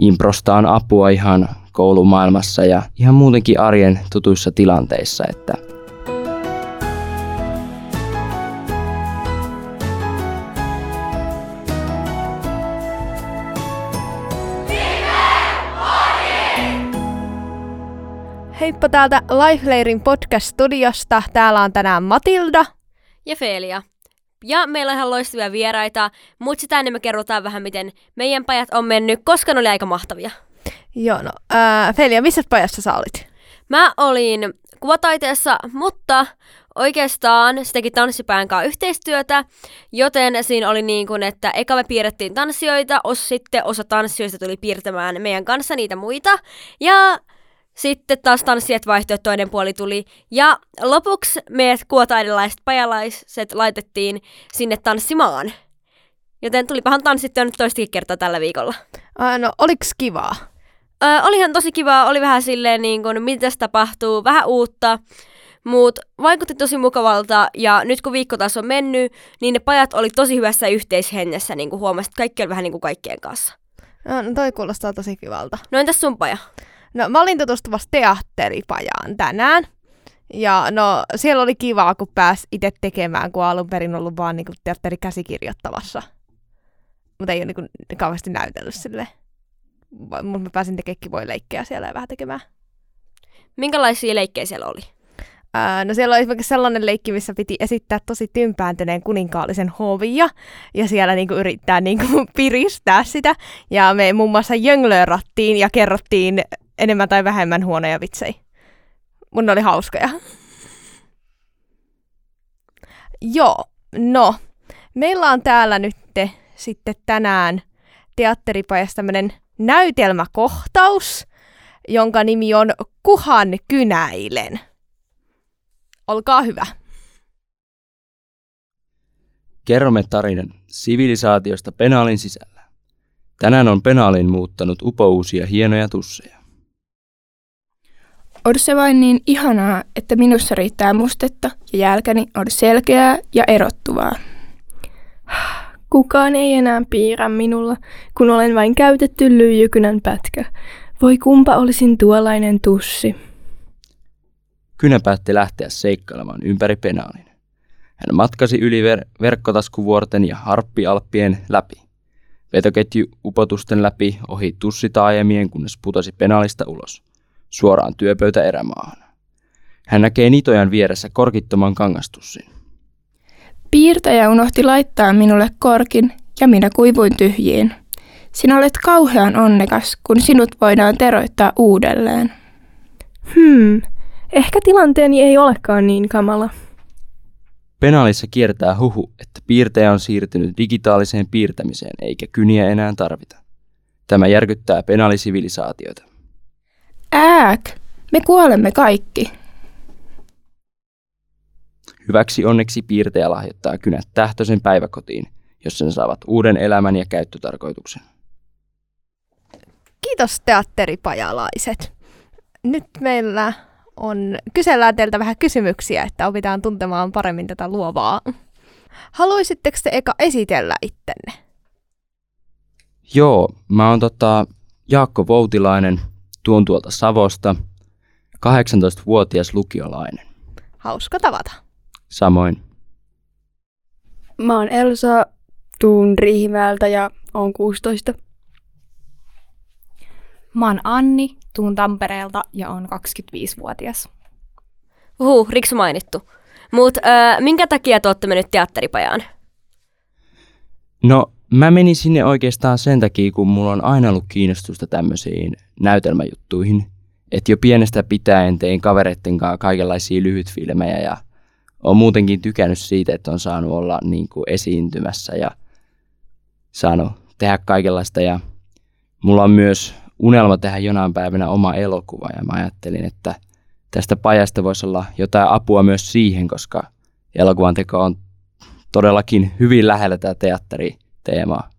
improsta on apua ihan koulumaailmassa ja ihan muutenkin arjen tutuissa tilanteissa, että Heippa täältä Lifelairin podcast-studiosta. Täällä on tänään Matilda. ja Felia. Ja meillä on ihan loistavia vieraita, mutta sitä ennen me kerrotaan vähän, miten meidän pajat on mennyt, koska ne oli aika mahtavia. Joo, no, ää, Felia, missä pajassa sä olit? Mä olin kuvataiteessa, mutta oikeastaan se teki tanssipään kanssa yhteistyötä, joten siinä oli niin kuin, että eka me piirrettiin tanssijoita, osa sitten osa tanssijoista tuli piirtämään meidän kanssa niitä muita, ja sitten taas tanssijat vaihtoi, toinen puoli tuli. Ja lopuksi meidät kuotaidelaiset pajalaiset laitettiin sinne tanssimaan. Joten tulipahan tanssittua nyt toistakin kertaa tällä viikolla. Ää, no, oliks kivaa? Öö, olihan tosi kivaa, oli vähän silleen niin kuin, mitä tapahtuu, vähän uutta. Mutta vaikutti tosi mukavalta ja nyt kun viikko taas on mennyt, niin ne pajat oli tosi hyvässä yhteishengessä, niin kuin huomasit, kaikki oli vähän niin kuin kaikkien kanssa. No, toi kuulostaa tosi kivalta. No entäs sun paja? No, mä olin tutustumassa teatteripajaan tänään. Ja no, siellä oli kivaa, kun pääsi itse tekemään, kun alun perin ollut vaan niin teatterikäsikirjoittamassa. Mutta ei ole niin kauheasti näytellyt sille. Mutta mä pääsin tekemään kivoja leikkejä siellä ja vähän tekemään. Minkälaisia leikkejä siellä oli? Ää, no siellä oli esimerkiksi sellainen leikki, missä piti esittää tosi tympääntyneen kuninkaallisen hovia ja siellä niinku yrittää niinku piristää sitä. Ja me muun muassa jönglörattiin ja kerrottiin enemmän tai vähemmän huonoja vitsejä. Mun ne oli hauskoja. Joo, no. Meillä on täällä nyt sitten tänään teatteripajassa tämmönen näytelmäkohtaus, jonka nimi on Kuhan kynäilen. Olkaa hyvä. kerromme tarinan sivilisaatiosta penaalin sisällä. Tänään on penaalin muuttanut upouusia hienoja tusseja. On se vain niin ihanaa, että minussa riittää mustetta ja jälkäni on selkeää ja erottuvaa. Kukaan ei enää piirrä minulla, kun olen vain käytetty lyijykynän pätkä. Voi kumpa olisin tuollainen tussi. Kynä päätti lähteä seikkailemaan ympäri penaalin. Hän matkasi yli ver- verkkotaskuvuorten ja harppialppien läpi. Vetoketju upotusten läpi ohi tussitaajemien, kunnes putosi penaalista ulos, suoraan työpöytä erämaahan. Hän näkee nitojan vieressä korkittoman kangastussin. Piirtäjä unohti laittaa minulle korkin ja minä kuivuin tyhjiin. Sinä olet kauhean onnekas, kun sinut voidaan teroittaa uudelleen. Hmm, ehkä tilanteeni ei olekaan niin kamala. Penaalissa kiertää huhu, että piirtäjä on siirtynyt digitaaliseen piirtämiseen eikä kyniä enää tarvita. Tämä järkyttää penaalisivilisaatioita. Ääk, me kuolemme kaikki. Hyväksi onneksi piirtäjä lahjoittaa kynät tähtöisen päiväkotiin, jossa ne saavat uuden elämän ja käyttötarkoituksen. Kiitos teatteripajalaiset. Nyt meillä on, kysellään teiltä vähän kysymyksiä, että opitaan tuntemaan paremmin tätä luovaa. Haluaisitteko te eka esitellä ittenne? Joo, mä oon tota Jaakko Voutilainen, tuon tuolta Savosta, 18-vuotias lukiolainen. Hauska tavata. Samoin. Mä oon Elsa, tuun Riihimäeltä ja oon 16. Mä oon Anni, tuun Tampereelta ja oon 25-vuotias. Uhu, Riksu mainittu. Mut öö, minkä takia te olette mennyt teatteripajaan? No, mä menin sinne oikeastaan sen takia, kun mulla on aina ollut kiinnostusta tämmöisiin näytelmäjuttuihin. Että jo pienestä pitäen tein kavereitten kanssa kaikenlaisia lyhytfilmejä ja on muutenkin tykännyt siitä, että on saanut olla niin kuin esiintymässä ja saanut tehdä kaikenlaista. Ja mulla on myös unelma tehdä jonain päivänä oma elokuva ja mä ajattelin, että tästä pajasta voisi olla jotain apua myös siihen, koska elokuvan teko on todellakin hyvin lähellä tätä teatteriteemaa.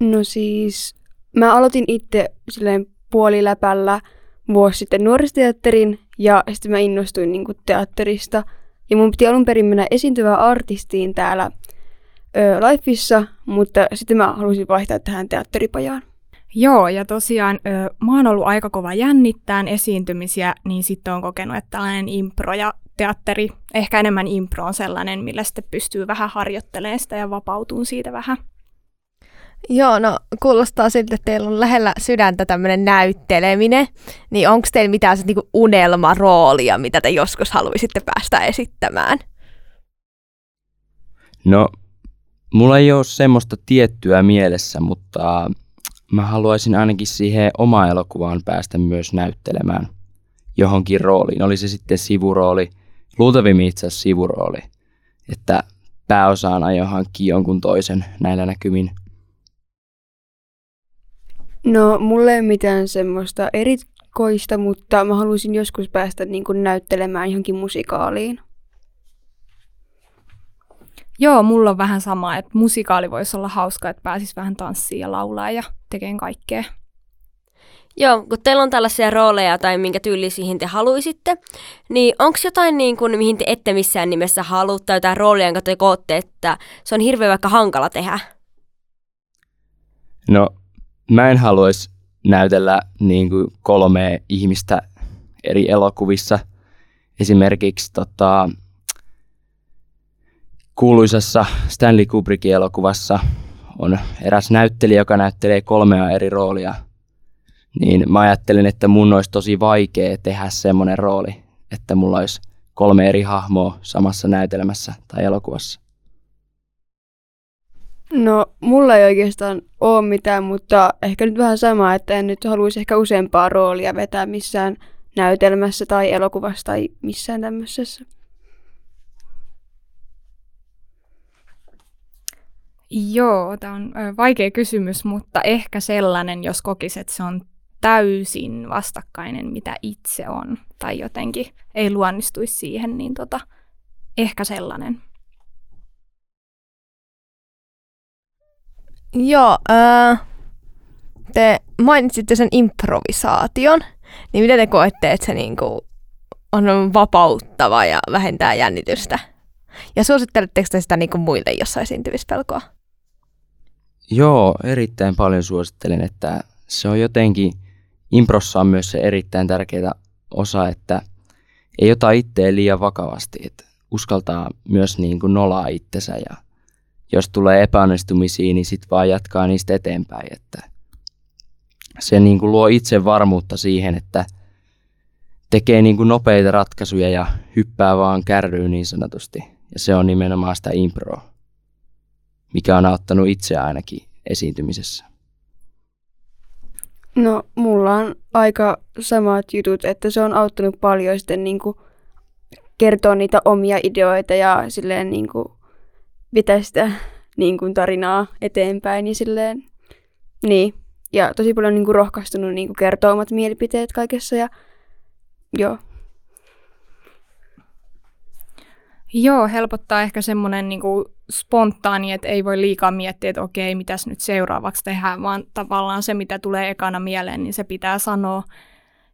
No siis, mä aloitin itse silleen puoliläpällä vuosi sitten nuoristeatterin ja sitten mä innostuin niin teatterista. Ja mun piti alun perin mennä esiintyvään artistiin täällä ö, Lifeissa, mutta sitten mä halusin vaihtaa tähän teatteripajaan. Joo, ja tosiaan ö, mä oon ollut aika kova jännittään esiintymisiä, niin sitten on kokenut, että tällainen impro ja teatteri, ehkä enemmän impro on sellainen, millä sitten pystyy vähän harjoittelemaan sitä ja vapautuu siitä vähän. Joo, no kuulostaa siltä, että teillä on lähellä sydäntä tämmöinen näytteleminen. Niin onko teillä mitään se niinku unelmaroolia, mitä te joskus haluaisitte päästä esittämään? No, mulla ei ole semmoista tiettyä mielessä, mutta mä haluaisin ainakin siihen oma elokuvaan päästä myös näyttelemään johonkin rooliin. Oli se sitten sivurooli, luultavimmin itse asiassa sivurooli, että pääosaan aio hankkia jonkun toisen näillä näkymin. No, mulle ei mitään semmoista erikoista, mutta mä haluaisin joskus päästä niin kuin näyttelemään johonkin musikaaliin. Joo, mulla on vähän sama, että musikaali voisi olla hauska, että pääsis vähän tanssiin ja laulaa ja tekemään kaikkea. Joo, kun teillä on tällaisia rooleja tai minkä tyylisiin te haluaisitte, niin onko jotain, niin kuin, mihin te ette missään nimessä halua, tai jotain roolia, jonka te kootte, että se on hirveän vaikka hankala tehdä? No, mä en haluaisi näytellä niin kuin kolme ihmistä eri elokuvissa. Esimerkiksi tota, kuuluisassa Stanley Kubrickin elokuvassa on eräs näyttelijä, joka näyttelee kolmea eri roolia. Niin mä ajattelin, että mun olisi tosi vaikea tehdä semmoinen rooli, että mulla olisi kolme eri hahmoa samassa näytelmässä tai elokuvassa. No, mulla ei oikeastaan ole mitään, mutta ehkä nyt vähän sama, että en nyt haluaisi ehkä useampaa roolia vetää missään näytelmässä tai elokuvassa tai missään tämmöisessä. Joo, tämä on vaikea kysymys, mutta ehkä sellainen, jos kokisi, että se on täysin vastakkainen, mitä itse on, tai jotenkin ei luonnistuisi siihen, niin tota, ehkä sellainen. Joo, äh, te mainitsitte sen improvisaation, niin miten te koette, että se niinku on vapauttava ja vähentää jännitystä? Ja suositteletteko te sitä niinku muille, jos saa esiintymispelkoa? Joo, erittäin paljon suosittelen, että se on jotenkin, improssa on myös se erittäin tärkeä osa, että ei ota itseä liian vakavasti, että uskaltaa myös niin kuin nolaa itsensä ja jos tulee epäonnistumisia, niin sitten vaan jatkaa niistä eteenpäin, että se niin kuin luo itse varmuutta siihen, että tekee niin kuin nopeita ratkaisuja ja hyppää vaan kärryyn niin sanotusti. Ja se on nimenomaan sitä improa mikä on auttanut itse ainakin esiintymisessä? No, mulla on aika samat jutut, että se on auttanut paljon sitten niin kuin kertoa niitä omia ideoita ja silleen niin kuin pitää sitä niin kuin tarinaa eteenpäin ja silleen, niin. Ja tosi paljon niin kuin rohkaistunut niin kuin kertoa omat mielipiteet kaikessa ja joo. Joo, helpottaa ehkä semmoinen niin kuin spontaani, että ei voi liikaa miettiä, että okei, mitäs nyt seuraavaksi tehdään, vaan tavallaan se, mitä tulee ekana mieleen, niin se pitää sanoa.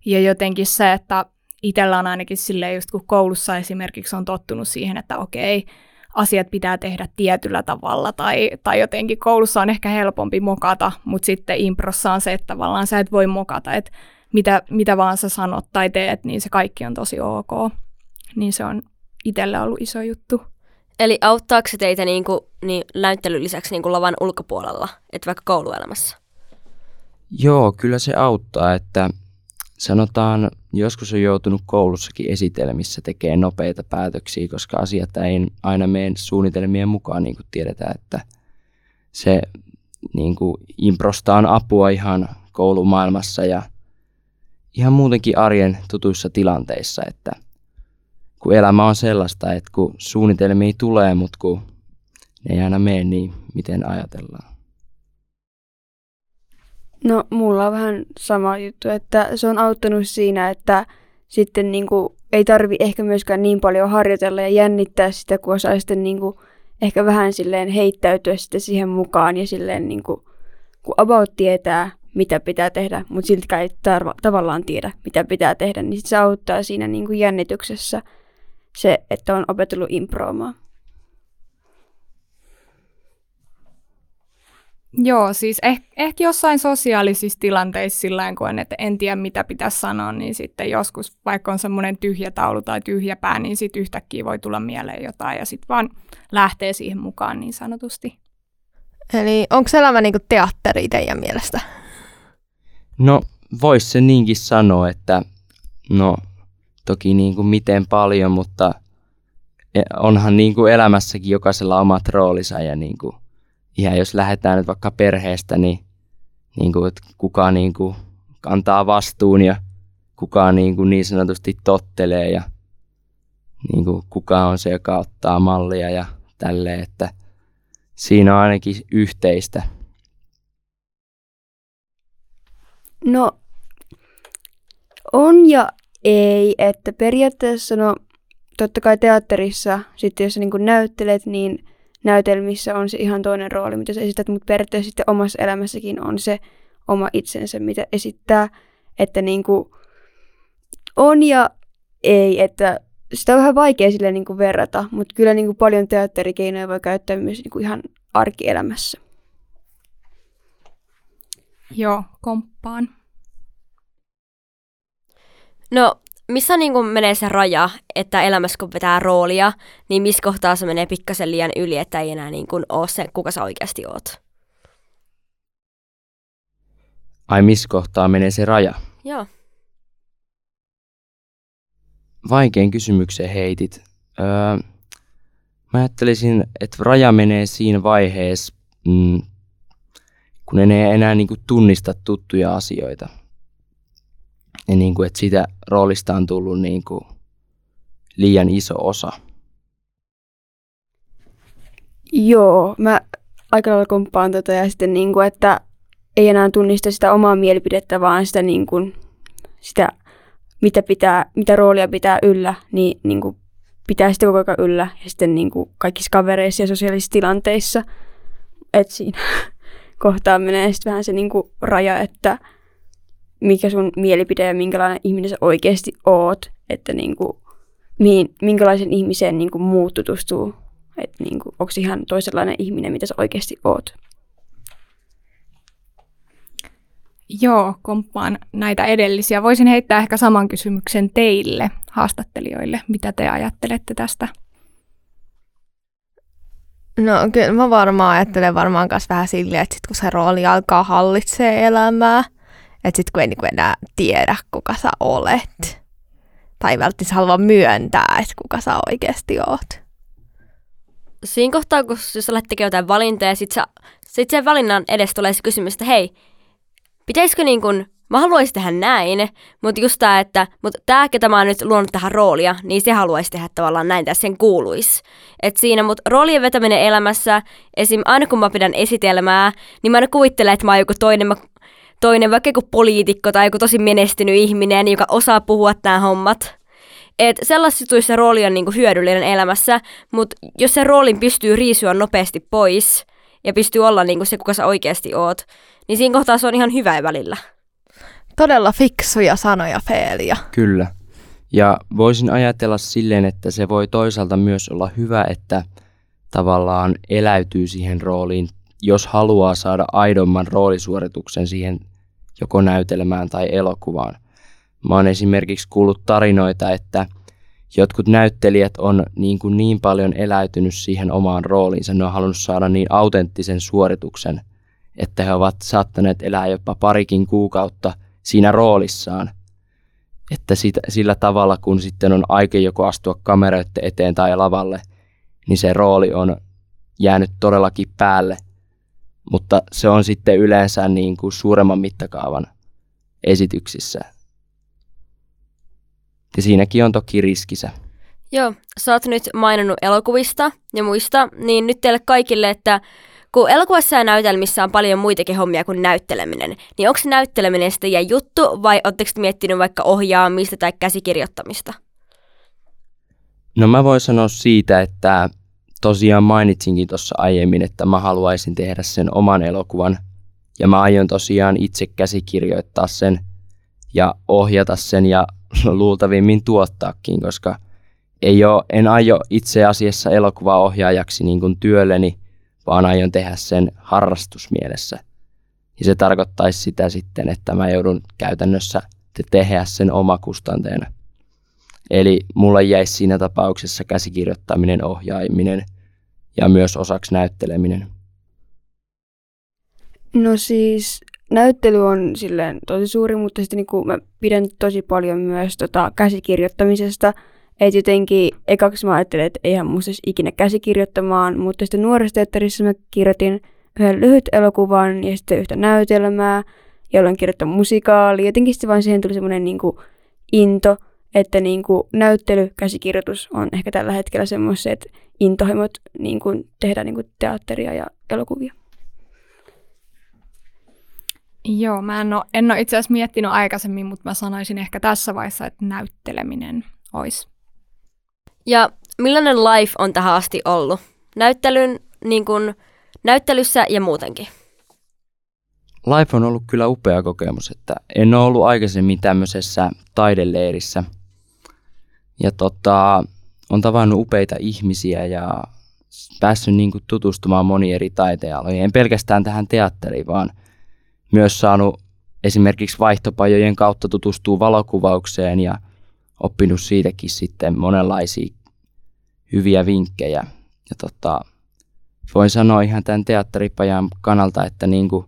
Ja jotenkin se, että itsellä on ainakin silleen, just kun koulussa esimerkiksi on tottunut siihen, että okei, asiat pitää tehdä tietyllä tavalla, tai, tai jotenkin koulussa on ehkä helpompi mokata, mutta sitten improssa on se, että tavallaan sä et voi mokata, että mitä, mitä vaan sä sanot tai teet, niin se kaikki on tosi ok. Niin se on itselle ollut iso juttu. Eli auttaako se teitä niin kuin, niin näyttelyn lisäksi niin kuin lavan ulkopuolella, että vaikka kouluelämässä? Joo, kyllä se auttaa, että sanotaan, joskus on joutunut koulussakin esitelmissä tekemään nopeita päätöksiä, koska asiat ei aina mene suunnitelmien mukaan, niin kuin tiedetään, että se niin kuin improsta on apua ihan koulumaailmassa ja ihan muutenkin arjen tutuissa tilanteissa, että – kun elämä on sellaista, että kun suunnitelmia tulee, mutta kun ne ei aina mene niin, miten ajatellaan. No, mulla on vähän sama juttu, että se on auttanut siinä, että sitten niin kuin, ei tarvi ehkä myöskään niin paljon harjoitella ja jännittää sitä, kun osaa sitten niin kuin, ehkä vähän silleen heittäytyä sitten siihen mukaan ja silleen niin kuin, kun about tietää, mitä pitää tehdä, mutta siltikään ei tarva, tavallaan tiedä, mitä pitää tehdä, niin se auttaa siinä niin kuin jännityksessä – se, että on opetellut improomaan. Joo, siis eh, ehkä jossain sosiaalisissa tilanteissa sillä kun että en tiedä mitä pitäisi sanoa, niin sitten joskus vaikka on semmoinen tyhjä taulu tai tyhjä pää, niin sitten yhtäkkiä voi tulla mieleen jotain ja sitten vaan lähtee siihen mukaan niin sanotusti. Eli onko elämä niinku teatteri teidän mielestä? No, voisi se niinkin sanoa, että no toki niin kuin miten paljon, mutta e, onhan niin kuin elämässäkin jokaisella omat roolinsa ja niin kuin, ihan jos lähdetään nyt vaikka perheestä, niin, niin kuin, että kuka niin kuin kantaa vastuun ja kuka niin, kuin niin sanotusti tottelee ja niin kuin kuka on se, joka ottaa mallia ja tälleen, että siinä on ainakin yhteistä. No, on ja ei, että periaatteessa no totta kai teatterissa, sitten jos sä niin näyttelet, niin näytelmissä on se ihan toinen rooli, mitä sä esität, mutta periaatteessa sitten omassa elämässäkin on se oma itsensä, mitä esittää, että niin kuin on ja ei, että sitä on vähän vaikea sille niin kuin verrata, mutta kyllä niin kuin paljon teatterikeinoja voi käyttää myös niin kuin ihan arkielämässä. Joo, komppaan. No, missä niin kuin menee se raja, että elämässä kun vetää roolia, niin missä kohtaa se menee pikkasen liian yli, että ei enää niin kuin ole se, kuka sä oikeasti oot? Ai missä kohtaa menee se raja? Joo. Vaikein kysymyksen heitit. Öö, mä ajattelisin, että raja menee siinä vaiheessa, mm, kun en enää niin kuin tunnista tuttuja asioita ja niin kuin, että siitä roolista on tullut niin kuin liian iso osa. Joo, mä aika lailla komppaan tota ja sitten niin kuin, että ei enää tunnista sitä omaa mielipidettä, vaan sitä, niin kuin, sitä mitä, pitää, mitä roolia pitää yllä, niin, niin kuin pitää sitä koko ajan yllä ja sitten niin kuin kaikissa kavereissa ja sosiaalisissa tilanteissa. Että siinä kohtaa menee sitten vähän se niin kuin raja, että mikä sun mielipide ja minkälainen ihminen sä oikeasti oot, että niin kuin, mihin, minkälaisen ihmiseen niin kuin muut tutustuu, että niin kuin, onko ihan toisenlainen ihminen, mitä sä oikeasti oot. Joo, komppaan näitä edellisiä. Voisin heittää ehkä saman kysymyksen teille, haastattelijoille. Mitä te ajattelette tästä? No kyllä mä varmaan ajattelen varmaan myös vähän silleen, että sit kun se rooli alkaa hallitsee elämää, että sitten kun ei niinku enää tiedä, kuka sä olet. Tai välttämättä halua myöntää, että kuka sä oikeasti oot. Siinä kohtaa, kun jos olet tekemään jotain valintaa ja sitten sit sen valinnan edes tulee se kysymys, että hei, pitäisikö niin kun, mä haluaisin tehdä näin, mutta just tämä, että mutta tämä, ketä mä oon nyt luonut tähän roolia, niin se haluaisi tehdä tavallaan näin, tässä sen kuuluisi. Et siinä, mutta roolien vetäminen elämässä, esim. aina kun mä pidän esitelmää, niin mä aina kuvittelen, että mä oon joku toinen, mä toinen vaikka joku poliitikko tai joku tosi menestynyt ihminen, joka osaa puhua nämä hommat. Et sellaisissa se rooli on niinku hyödyllinen elämässä, mutta jos se roolin pystyy riisua nopeasti pois ja pystyy olla niinku se, kuka sä oikeasti oot, niin siinä kohtaa se on ihan hyvä välillä. Todella fiksuja sanoja, Feelia. Kyllä. Ja voisin ajatella silleen, että se voi toisaalta myös olla hyvä, että tavallaan eläytyy siihen rooliin jos haluaa saada aidomman roolisuorituksen siihen joko näytelmään tai elokuvaan. Mä oon esimerkiksi kuullut tarinoita, että jotkut näyttelijät on niin, kuin niin paljon eläytynyt siihen omaan rooliinsa, ne on halunnut saada niin autenttisen suorituksen, että he ovat saattaneet elää jopa parikin kuukautta siinä roolissaan. Että sitä, sillä tavalla, kun sitten on aika joko astua kameroiden eteen tai lavalle, niin se rooli on jäänyt todellakin päälle mutta se on sitten yleensä niin kuin suuremman mittakaavan esityksissä. Ja siinäkin on toki riskisä. Joo, sä oot nyt maininnut elokuvista ja muista, niin nyt teille kaikille, että kun elokuvassa ja näytelmissä on paljon muitakin hommia kuin näytteleminen, niin onko näytteleminen sitten juttu vai oletteko miettinyt vaikka ohjaamista tai käsikirjoittamista? No mä voin sanoa siitä, että tosiaan mainitsinkin tuossa aiemmin, että mä haluaisin tehdä sen oman elokuvan ja mä aion tosiaan itse käsikirjoittaa sen ja ohjata sen ja luultavimmin tuottaakin, koska ei ole, en aio itse asiassa elokuvaohjaajaksi niin kuin työlleni, vaan aion tehdä sen harrastusmielessä. Ja se tarkoittaisi sitä sitten, että mä joudun käytännössä tehdä sen omakustanteena. Eli mulla jäisi siinä tapauksessa käsikirjoittaminen, ohjaaminen ja myös osaksi näytteleminen. No siis näyttely on silleen tosi suuri, mutta sitten niin mä pidän tosi paljon myös tota käsikirjoittamisesta. Että jotenkin ekaksi mä ajattelin, että eihän musta ikinä käsikirjoittamaan, mutta sitten nuorisoteatterissa mä kirjoitin yhden lyhyt elokuvan ja sitten yhtä näytelmää, jolloin kirjoittanut musikaali. Jotenkin sitten vaan siihen tuli semmoinen niin into, että niin kuin näyttely, käsikirjoitus on ehkä tällä hetkellä semmoiset intohimot niin kuin tehdä niin kuin teatteria ja elokuvia. Joo, mä en ole, en ole itse asiassa miettinyt aikaisemmin, mutta mä sanoisin ehkä tässä vaiheessa, että näytteleminen olisi. Ja millainen life on tähän asti ollut? Näyttelyn, niin kuin, näyttelyssä ja muutenkin? Life on ollut kyllä upea kokemus, että en ole ollut aikaisemmin tämmöisessä taideleirissä. Ja tota, on tavannut upeita ihmisiä ja päässyt niin kuin tutustumaan moniin eri taiteenaloihin. En pelkästään tähän teatteriin, vaan – myös saanut esimerkiksi vaihtopajojen kautta tutustua valokuvaukseen ja oppinut siitäkin sitten monenlaisia hyviä vinkkejä. Ja tota, voin sanoa ihan tämän teatteripajan kannalta, että niinku,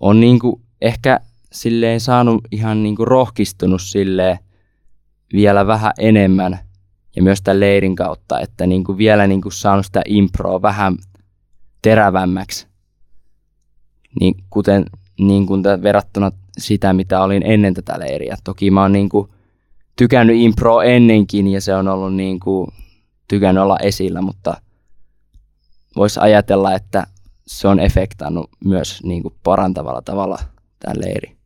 on niinku ehkä silleen saanut ihan niinku rohkistunut silleen vielä vähän enemmän ja myös tämän leirin kautta, että niinku vielä niinku saanut sitä improa vähän terävämmäksi. Niin kuten niin kuin verrattuna sitä, mitä olin ennen tätä leiriä. Toki mä oon niin kuin tykännyt impro ennenkin ja se on ollut niin kuin, tykännyt olla esillä, mutta voisi ajatella, että se on efektannut myös niin kuin parantavalla tavalla tämä leiri.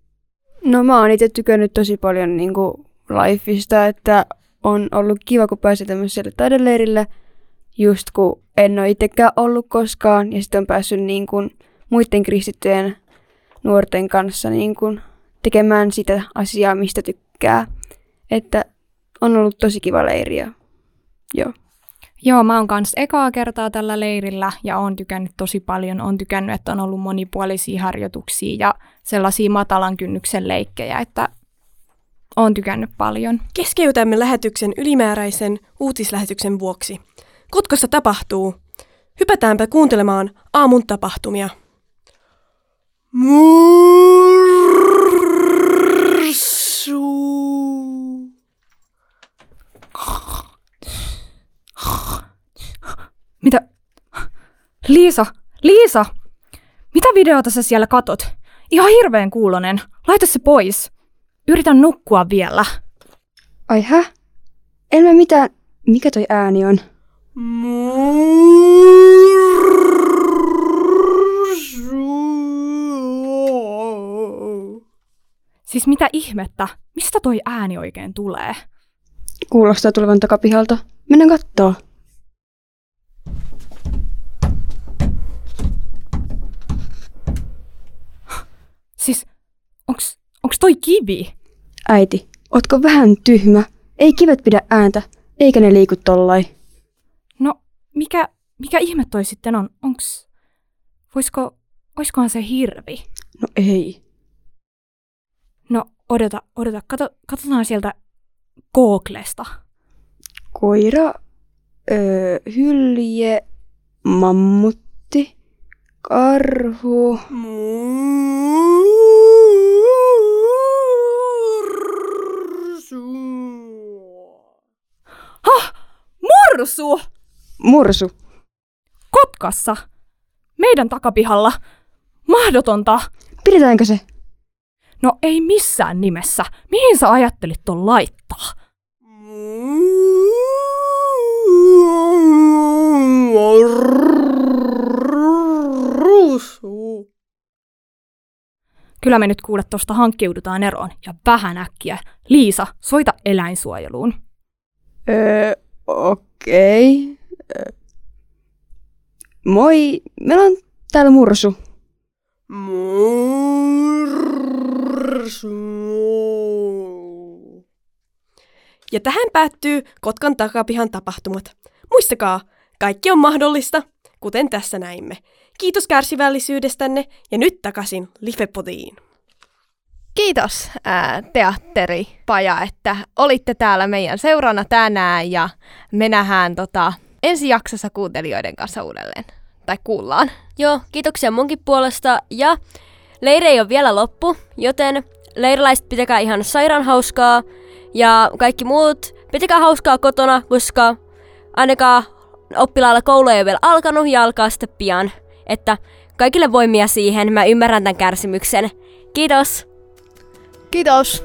No mä oon itse tykännyt tosi paljon niin kuin lifeista, että on ollut kiva, kun pääsee tämmöiselle taideleirille, just kun en ole itsekään ollut koskaan, ja sitten on päässyt niin kuin muiden kristittyjen nuorten kanssa niin kuin tekemään sitä asiaa, mistä tykkää. Että on ollut tosi kiva leiri joo. Joo, mä oon kanssa ekaa kertaa tällä leirillä ja oon tykännyt tosi paljon. On tykännyt, että on ollut monipuolisia harjoituksia ja sellaisia matalan kynnyksen leikkejä, että oon tykännyt paljon. Keskeytämme lähetyksen ylimääräisen uutislähetyksen vuoksi. Kotkossa tapahtuu. Hypätäänpä kuuntelemaan aamun tapahtumia. Mursu. Mitä? Liisa, Liisa! Mitä videota sä siellä katot? Ihan hirveän kuulonen. Laita se pois. Yritän nukkua vielä. Ai hä? En mä mitään... Mikä toi ääni on? Siis mitä ihmettä? Mistä toi ääni oikein tulee? Kuulostaa tulevan takapihalta. Mennään kattoo. Siis, onks, onks toi kivi? Äiti, ootko vähän tyhmä? Ei kivet pidä ääntä, eikä ne liiku tollai. No, mikä, mikä ihme toi sitten on? Onks, voisko, oiskohan se hirvi? No ei. No, odota, odota. Kato, katsotaan sieltä Googlesta. Koira, öö, hylje, mammutti, karhu. Hah! Mursu! Mursu. Kotkassa. Meidän takapihalla. Mahdotonta. Pidetäänkö se? No ei missään nimessä. Mihin sä ajattelit ton laittaa? Ruusu. Kyllä me nyt kuule tosta hankkiudutaan eroon. Ja vähän äkkiä. Liisa, soita eläinsuojeluun. Öö, okei. Okay. Moi, meillä on täällä mursu. Mursu. Ja tähän päättyy Kotkan takapihan tapahtumat. Muistakaa, kaikki on mahdollista, kuten tässä näimme. Kiitos kärsivällisyydestänne ja nyt takaisin Lifepotiin. Kiitos ää, teatteripaja, että olitte täällä meidän seurana tänään ja me nähdään tota, ensi jaksossa kuuntelijoiden kanssa uudelleen. Tai kuullaan. Joo, kiitoksia munkin puolesta. Ja leiri ei ole vielä loppu, joten leiriläiset pitäkää ihan sairaan hauskaa. Ja kaikki muut, pitäkää hauskaa kotona, koska ainakaan oppilailla koulu ei ole vielä alkanut ja alkaa sitten pian. Että kaikille voimia siihen, mä ymmärrän tämän kärsimyksen. Kiitos! Kiitos!